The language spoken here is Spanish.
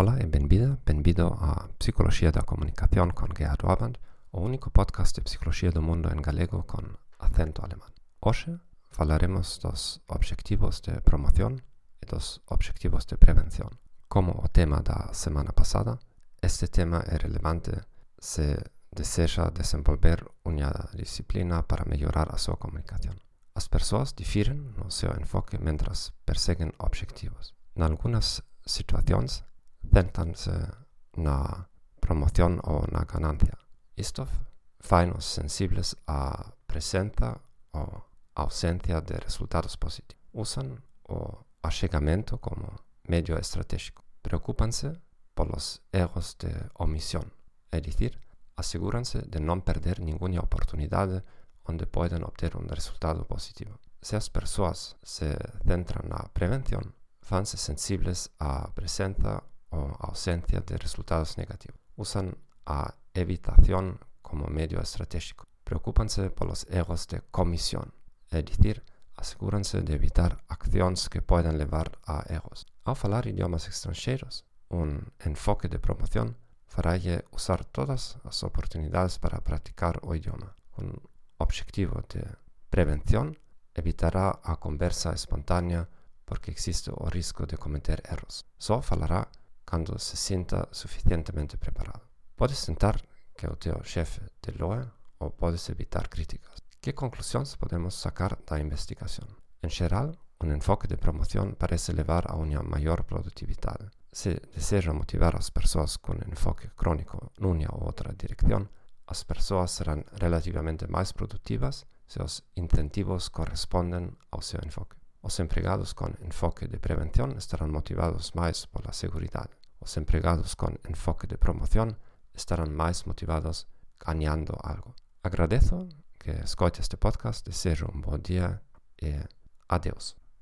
Hola e benvida, benvido a Psicologia da Comunicación con Gerardo Aband, o único podcast de psicologia do mundo en galego con acento alemán. Hoxe falaremos dos objetivos de promoción e dos objetivos de prevención. Como o tema da semana pasada, este tema é relevante se deseja desenvolver unha disciplina para mellorar a súa comunicación. As persoas difiren no seu enfoque mentras perseguen objetivos. En algunas situacións, Pentanse na promoción ou na ganancia. Isto fainos sensibles á presenza ou ausencia de resultados positivos. Usan o achegamento como medio estratégico. Preocúpanse polos erros de omisión, é dicir, asegúranse de non perder ningunha oportunidade onde poden obter un resultado positivo. Se as persoas se centran na prevención, fanse sensibles á presenza ou ausencia de resultados negativos. Usan a evitación como medio estratégico. Preocupanse polos erros de comisión, é dicir, asegúranse de evitar accións que poden levar a erros. Ao falar idiomas extranxeiros, un enfoque de promoción faralle usar todas as oportunidades para practicar o idioma. Un objetivo de prevención evitará a conversa espontánea porque existe o risco de cometer erros. Só falará cando se sinta suficientemente preparado. Podes tentar que o teu chefe te loe ou podes evitar críticas. Que conclusións podemos sacar da investigación? En xeral, un enfoque de promoción parece levar a unha maior productividade. Se deseja motivar as persoas con enfoque crónico nunha ou outra dirección, as persoas serán relativamente máis productivas se os incentivos corresponden ao seu enfoque. Os empregados con enfoque de prevención estarán motivados máis pola seguridade. Os empregados con enfoque de promoción estarán máis motivados gañando algo. Agradezo que escoite este podcast, desejo un bon día e adeus.